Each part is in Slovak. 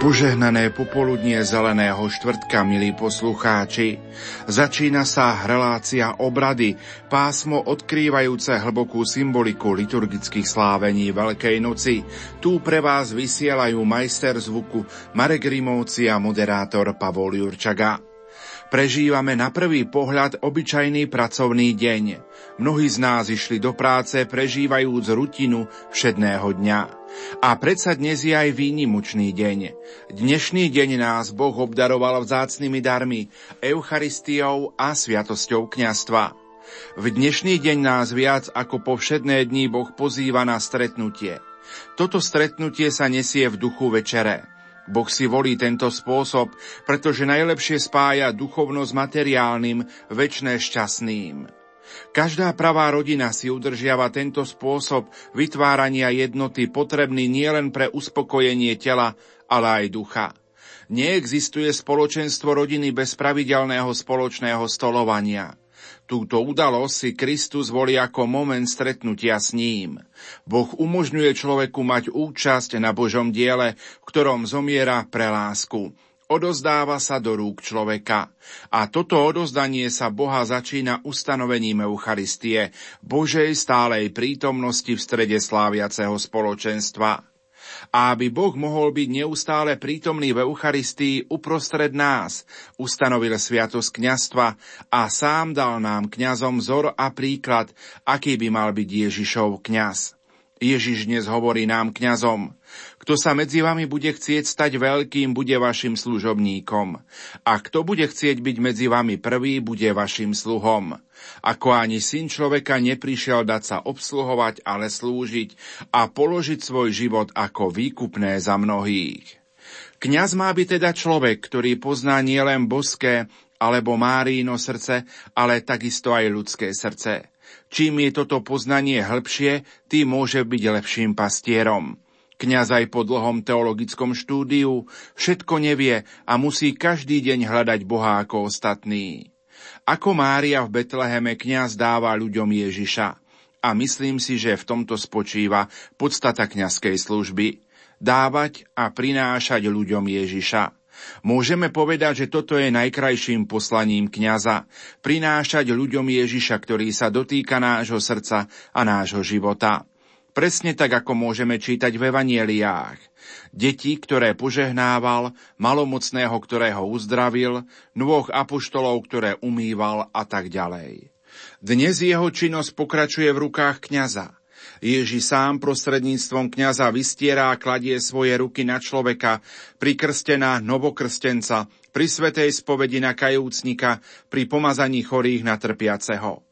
Požehnané popoludnie zeleného štvrtka, milí poslucháči. Začína sa relácia obrady, pásmo odkrývajúce hlbokú symboliku liturgických slávení Veľkej noci. Tu pre vás vysielajú majster zvuku Marek Rimovci a moderátor Pavol Jurčaga. Prežívame na prvý pohľad obyčajný pracovný deň. Mnohí z nás išli do práce prežívajúc rutinu všedného dňa. A predsa dnes je aj výnimočný deň. Dnešný deň nás Boh obdaroval vzácnými darmi, Eucharistiou a sviatosťou kňastva. V dnešný deň nás viac ako po všedné dní Boh pozýva na stretnutie. Toto stretnutie sa nesie v duchu večere. Boh si volí tento spôsob, pretože najlepšie spája duchovno s materiálnym, väčšné šťastným. Každá pravá rodina si udržiava tento spôsob vytvárania jednoty potrebný nielen pre uspokojenie tela, ale aj ducha. Neexistuje spoločenstvo rodiny bez pravidelného spoločného stolovania. Túto udalosť si Kristus volí ako moment stretnutia s ním. Boh umožňuje človeku mať účasť na Božom diele, v ktorom zomiera pre lásku. Odozdáva sa do rúk človeka. A toto odozdanie sa Boha začína ustanovením Eucharistie, Božej stálej prítomnosti v strede sláviaceho spoločenstva a aby Boh mohol byť neustále prítomný v Eucharistii uprostred nás, ustanovil sviatosť kňastva a sám dal nám kňazom vzor a príklad, aký by mal byť Ježišov kňaz. Ježiš dnes hovorí nám kňazom, kto sa medzi vami bude chcieť stať veľkým, bude vašim služobníkom. A kto bude chcieť byť medzi vami prvý, bude vašim sluhom. Ako ani syn človeka neprišiel dať sa obsluhovať, ale slúžiť a položiť svoj život ako výkupné za mnohých. Kňaz má byť teda človek, ktorý pozná nielen boské alebo Márino srdce, ale takisto aj ľudské srdce. Čím je toto poznanie hĺbšie, tým môže byť lepším pastierom. Kňaz aj po dlhom teologickom štúdiu všetko nevie a musí každý deň hľadať Boha ako ostatní. Ako Mária v Betleheme kňaz dáva ľuďom Ježiša. A myslím si, že v tomto spočíva podstata kňazskej služby. Dávať a prinášať ľuďom Ježiša. Môžeme povedať, že toto je najkrajším poslaním kňaza. Prinášať ľuďom Ježiša, ktorý sa dotýka nášho srdca a nášho života. Presne tak, ako môžeme čítať v evanieliách. Deti, ktoré požehnával, malomocného, ktorého uzdravil, nôh apoštolov, ktoré umýval a tak ďalej. Dnes jeho činnosť pokračuje v rukách kňaza. Ježi sám prostredníctvom kňaza vystiera a kladie svoje ruky na človeka, pri krste na novokrstenca, pri svetej spovedi na kajúcnika, pri pomazaní chorých na trpiaceho.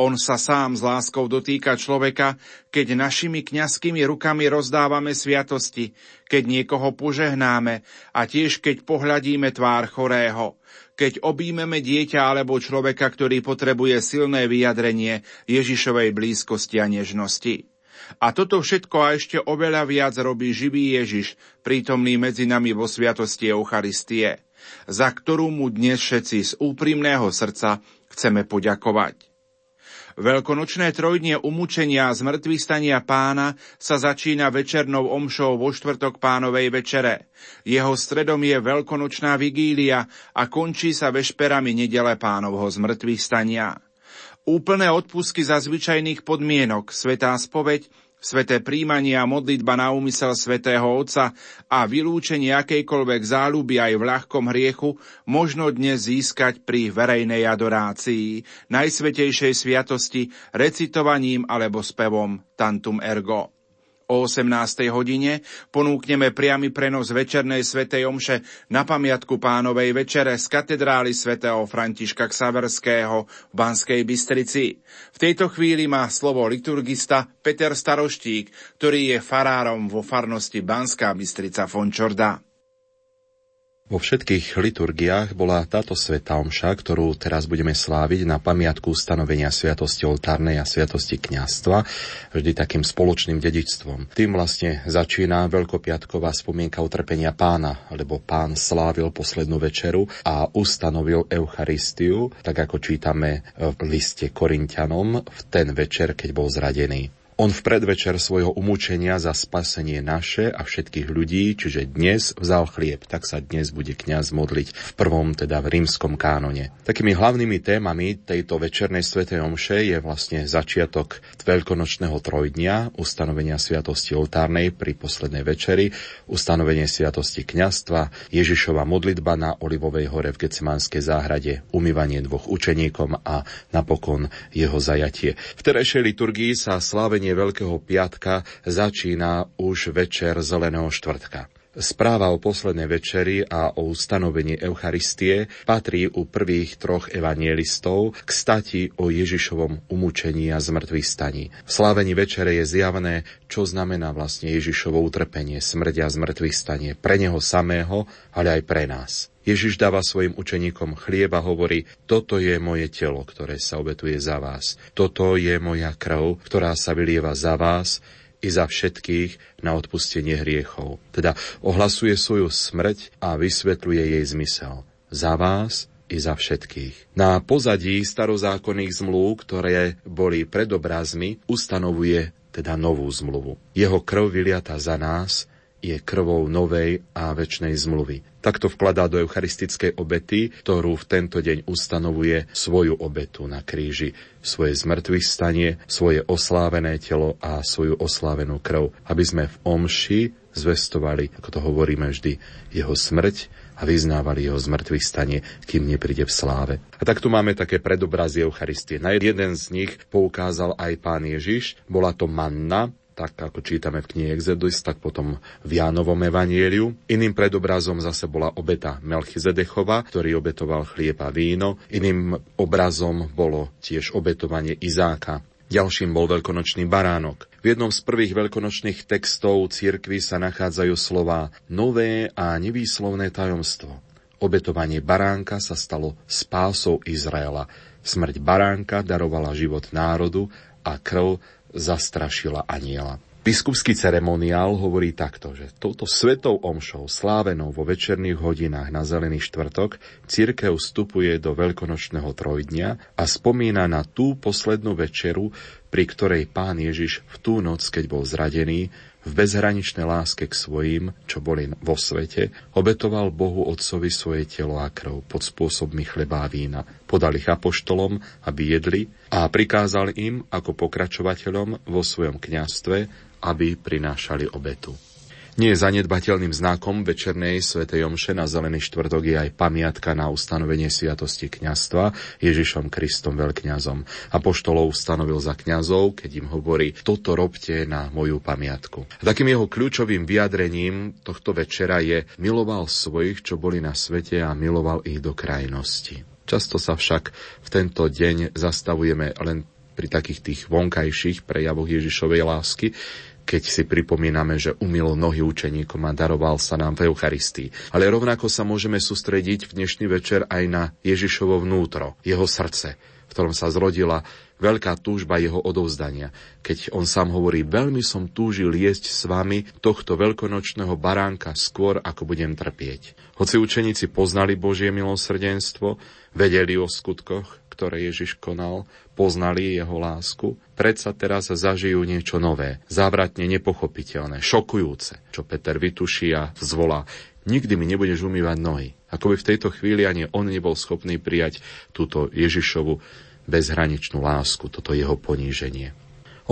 On sa sám s láskou dotýka človeka, keď našimi kňazskými rukami rozdávame sviatosti, keď niekoho požehnáme a tiež keď pohľadíme tvár chorého, keď objímeme dieťa alebo človeka, ktorý potrebuje silné vyjadrenie Ježišovej blízkosti a nežnosti. A toto všetko a ešte oveľa viac robí živý Ježiš, prítomný medzi nami vo sviatosti Eucharistie, za ktorú mu dnes všetci z úprimného srdca chceme poďakovať. Veľkonočné trojdnie umúčenia a zmrtvých pána sa začína večernou omšou vo štvrtok pánovej večere. Jeho stredom je veľkonočná vigília a končí sa vešperami nedele pánovho zmrtvých. Úplné odpusky za zvyčajných podmienok, svetá spoveď, Sveté príjmanie a modlitba na úmysel svätého Otca a vylúčenie akejkoľvek záľuby aj v ľahkom hriechu možno dnes získať pri verejnej adorácii, najsvetejšej sviatosti, recitovaním alebo spevom Tantum Ergo. O 18. hodine ponúkneme priamy prenos večernej svetej omše na pamiatku pánovej večere z katedrály svätého Františka Ksaverského v Banskej Bystrici. V tejto chvíli má slovo liturgista Peter Staroštík, ktorý je farárom vo farnosti Banská Bystrica Fončorda. Vo všetkých liturgiách bola táto sveta omša, ktorú teraz budeme sláviť na pamiatku ustanovenia sviatosti oltárnej a sviatosti kňastva, vždy takým spoločným dedičstvom. Tým vlastne začína veľkopiatková spomienka utrpenia pána, lebo pán slávil poslednú večeru a ustanovil Eucharistiu, tak ako čítame v liste Korintianom v ten večer, keď bol zradený. On v predvečer svojho umúčenia za spasenie naše a všetkých ľudí, čiže dnes vzal chlieb, tak sa dnes bude kňaz modliť v prvom, teda v rímskom kánone. Takými hlavnými témami tejto večernej svätej omše je vlastne začiatok veľkonočného trojdňa, ustanovenia sviatosti oltárnej pri poslednej večeri, ustanovenie sviatosti kňastva, Ježišova modlitba na Olivovej hore v Gecemánskej záhrade, umývanie dvoch učeníkom a napokon jeho zajatie. V terejšej liturgii sa slávenie slávenie Veľkého piatka začína už večer Zeleného štvrtka. Správa o poslednej večeri a o ustanovení Eucharistie patrí u prvých troch evangelistov k stati o Ježišovom umúčení a zmrtvých staní. V slávení večere je zjavné, čo znamená vlastne Ježišovo utrpenie, smrť a zmrtvých stanie pre neho samého, ale aj pre nás. Ježiš dáva svojim učeníkom chlieb a hovorí, toto je moje telo, ktoré sa obetuje za vás. Toto je moja krv, ktorá sa vylieva za vás i za všetkých na odpustenie hriechov. Teda ohlasuje svoju smrť a vysvetľuje jej zmysel. Za vás i za všetkých. Na pozadí starozákonných zmluv, ktoré boli predobrazmi, ustanovuje teda novú zmluvu. Jeho krv vyliata za nás je krvou novej a väčšnej zmluvy. Takto vkladá do eucharistickej obety, ktorú v tento deň ustanovuje svoju obetu na kríži, svoje zmrtvých stanie, svoje oslávené telo a svoju oslávenú krv, aby sme v omši zvestovali, ako to hovoríme vždy, jeho smrť a vyznávali jeho zmrtvých stanie, kým nepríde v sláve. A tak tu máme také predobrazy Eucharistie. Na jeden z nich poukázal aj pán Ježiš, bola to manna, tak ako čítame v knihe Exodus, tak potom v Jánovom evanieliu. Iným predobrazom zase bola obeta Melchizedechova, ktorý obetoval chlieb a víno. Iným obrazom bolo tiež obetovanie Izáka. Ďalším bol veľkonočný baránok. V jednom z prvých veľkonočných textov cirkvy sa nachádzajú slova nové a nevýslovné tajomstvo. Obetovanie baránka sa stalo spásou Izraela. Smrť baránka darovala život národu a krv zastrašila aniela. Biskupský ceremoniál hovorí takto, že touto svetou omšou slávenou vo večerných hodinách na Zelený štvrtok církev vstupuje do veľkonočného trojdňa a spomína na tú poslednú večeru, pri ktorej pán Ježiš v tú noc, keď bol zradený, v bezhraničnej láske k svojim, čo boli vo svete, obetoval Bohu Otcovi svoje telo a krv pod spôsobmi chleba a vína. Podal ich apoštolom, aby jedli a prikázal im ako pokračovateľom vo svojom kňastve, aby prinášali obetu. Nie zanedbateľným znakom večernej svätej omše na Zelený štvrtok je aj pamiatka na ustanovenie sviatosti kňastva Ježišom Kristom veľkňazom. Apoštolov ustanovil za kňazov, keď im hovorí, toto robte na moju pamiatku. Takým jeho kľúčovým vyjadrením tohto večera je miloval svojich, čo boli na svete a miloval ich do krajnosti. Často sa však v tento deň zastavujeme len pri takých tých vonkajších prejavoch Ježišovej lásky, keď si pripomíname, že umilo nohy učeníkom a daroval sa nám v Eucharistii. Ale rovnako sa môžeme sústrediť v dnešný večer aj na Ježišovo vnútro, jeho srdce, v ktorom sa zrodila veľká túžba jeho odovzdania. Keď on sám hovorí, veľmi som túžil jesť s vami tohto veľkonočného baránka skôr, ako budem trpieť. Hoci učeníci poznali Božie milosrdenstvo, vedeli o skutkoch, ktoré Ježiš konal, poznali jeho lásku, predsa teraz zažijú niečo nové, závratne nepochopiteľné, šokujúce, čo Peter vytuší a zvolá. Nikdy mi nebudeš umývať nohy. Ako by v tejto chvíli ani on nebol schopný prijať túto Ježišovu bezhraničnú lásku, toto jeho poníženie.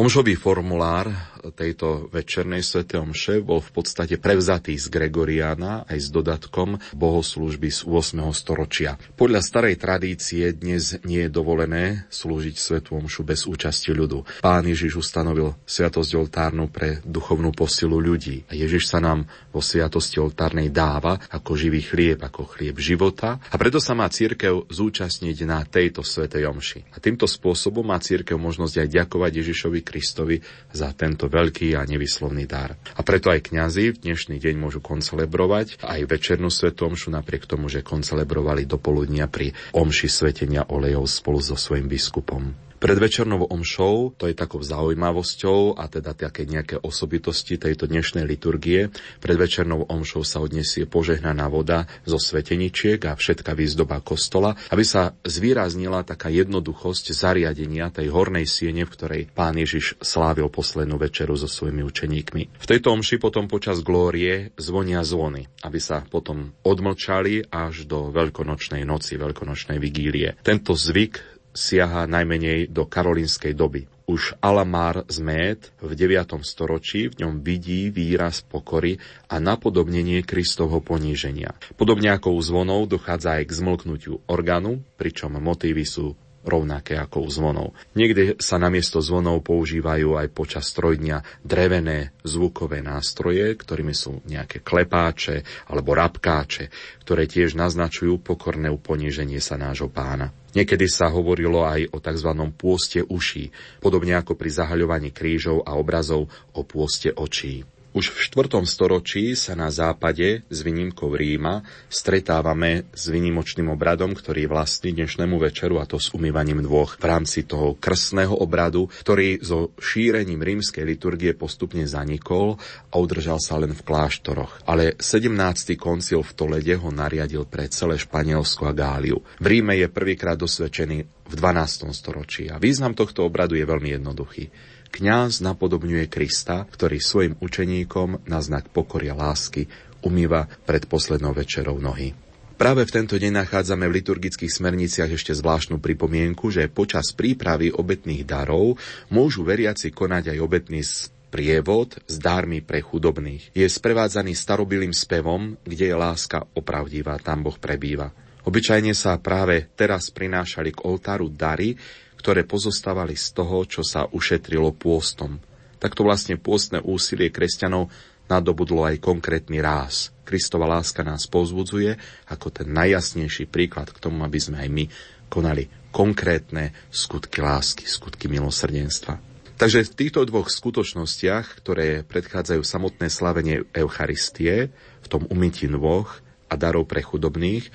Omšový formulár tejto večernej svete omše bol v podstate prevzatý z Gregoriana aj s dodatkom bohoslúžby z 8. storočia. Podľa starej tradície dnes nie je dovolené slúžiť svetu omšu bez účasti ľudu. Pán Ježiš ustanovil sviatosť oltárnu pre duchovnú posilu ľudí. A Ježiš sa nám vo sviatosti oltárnej dáva ako živý chlieb, ako chlieb života a preto sa má církev zúčastniť na tejto svetej omši. A týmto spôsobom má církev možnosť aj ďakovať Ježišovi Kristovi za tento veľký a nevyslovný dar. A preto aj kňazi v dnešný deň môžu koncelebrovať aj večernú svetomšu napriek tomu, že koncelebrovali do poludnia pri omši svetenia olejov spolu so svojim biskupom. Pred večernou omšou, to je takou zaujímavosťou a teda také nejaké osobitosti tejto dnešnej liturgie, pred večernou omšou sa odniesie požehnaná voda zo sveteničiek a všetka výzdoba kostola, aby sa zvýraznila taká jednoduchosť zariadenia tej hornej siene, v ktorej pán Ježiš slávil poslednú večeru so svojimi učeníkmi. V tejto omši potom počas glórie zvonia zvony, aby sa potom odmlčali až do veľkonočnej noci, veľkonočnej vigílie. Tento zvyk siaha najmenej do karolínskej doby. Už Alamár z Mét v 9. storočí v ňom vidí výraz pokory a napodobnenie Kristovho poníženia. Podobne ako u zvonov dochádza aj k zmlknutiu orgánu, pričom motívy sú rovnaké ako u zvonov. Niekde sa namiesto zvonov používajú aj počas trojdňa drevené zvukové nástroje, ktorými sú nejaké klepáče alebo rabkáče, ktoré tiež naznačujú pokorné uponíženie sa nášho pána. Niekedy sa hovorilo aj o tzv. pôste uší, podobne ako pri zahaľovaní krížov a obrazov o pôste očí. Už v 4. storočí sa na západe s výnimkou Ríma stretávame s vynimočným obradom, ktorý je dnešnému večeru a to s umývaním dvoch v rámci toho krstného obradu, ktorý so šírením rímskej liturgie postupne zanikol a udržal sa len v kláštoroch. Ale 17. koncil v Tolede ho nariadil pre celé Španielsko a Gáliu. V Ríme je prvýkrát dosvedčený v 12. storočí a význam tohto obradu je veľmi jednoduchý. Kňaz napodobňuje Krista, ktorý svojim učeníkom na znak pokoria lásky umýva pred poslednou večerou nohy. Práve v tento deň nachádzame v liturgických smerniciach ešte zvláštnu pripomienku, že počas prípravy obetných darov môžu veriaci konať aj obetný prievod s dármi pre chudobných. Je sprevádzaný starobilým spevom, kde je láska opravdivá, tam Boh prebýva. Obyčajne sa práve teraz prinášali k oltáru dary, ktoré pozostávali z toho, čo sa ušetrilo pôstom. Takto vlastne pôstne úsilie kresťanov nadobudlo aj konkrétny ráz. Kristova láska nás pozbudzuje ako ten najjasnejší príklad k tomu, aby sme aj my konali konkrétne skutky lásky, skutky milosrdenstva. Takže v týchto dvoch skutočnostiach, ktoré predchádzajú samotné slavenie Eucharistie, v tom umytí nôh a darov pre chudobných,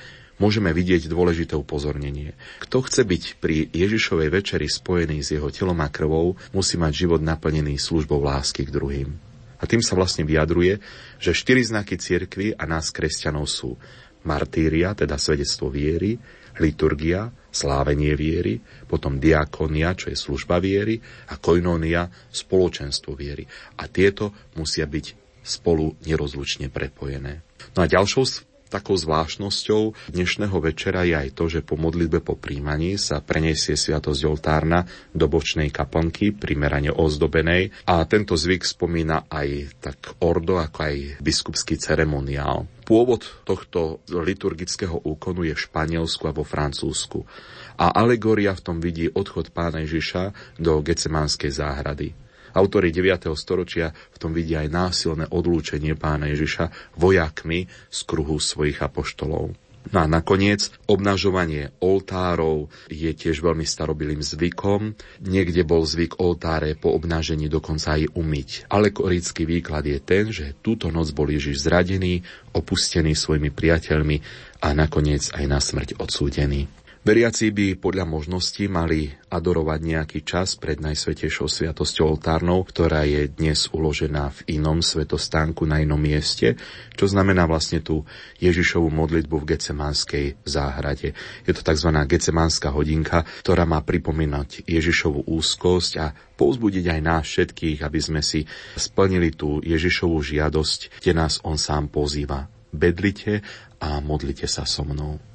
môžeme vidieť dôležité upozornenie. Kto chce byť pri Ježišovej večeri spojený s jeho telom a krvou, musí mať život naplnený službou lásky k druhým. A tým sa vlastne vyjadruje, že štyri znaky cirkvy a nás kresťanov sú martíria, teda svedectvo viery, liturgia, slávenie viery, potom diakonia, čo je služba viery a koinónia, spoločenstvo viery. A tieto musia byť spolu nerozlučne prepojené. No a ďalšou Takou zvláštnosťou dnešného večera je aj to, že po modlitbe po príjmaní sa preniesie sviatosť oltárna do bočnej kaplnky, primerane ozdobenej a tento zvyk spomína aj tak ordo, ako aj biskupský ceremoniál. Pôvod tohto liturgického úkonu je v Španielsku a vo Francúzsku. A alegória v tom vidí odchod pána Ježiša do Gecemánskej záhrady. Autori 9. storočia v tom vidia aj násilné odlúčenie pána Ježiša vojakmi z kruhu svojich apoštolov. No a nakoniec obnažovanie oltárov je tiež veľmi starobilým zvykom. Niekde bol zvyk oltáre po obnažení dokonca aj umyť. Alegorický výklad je ten, že túto noc bol Ježiš zradený, opustený svojimi priateľmi a nakoniec aj na smrť odsúdený. Veriaci by podľa možností mali adorovať nejaký čas pred Najsvetejšou sviatosťou oltárnou, ktorá je dnes uložená v inom svetostánku na inom mieste, čo znamená vlastne tú Ježišovú modlitbu v Gecemánskej záhrade. Je to tzv. Gecemánska hodinka, ktorá má pripomínať Ježišovu úzkosť a pouzbudiť aj nás všetkých, aby sme si splnili tú Ježišovú žiadosť, kde nás On sám pozýva. Bedlite a modlite sa so mnou.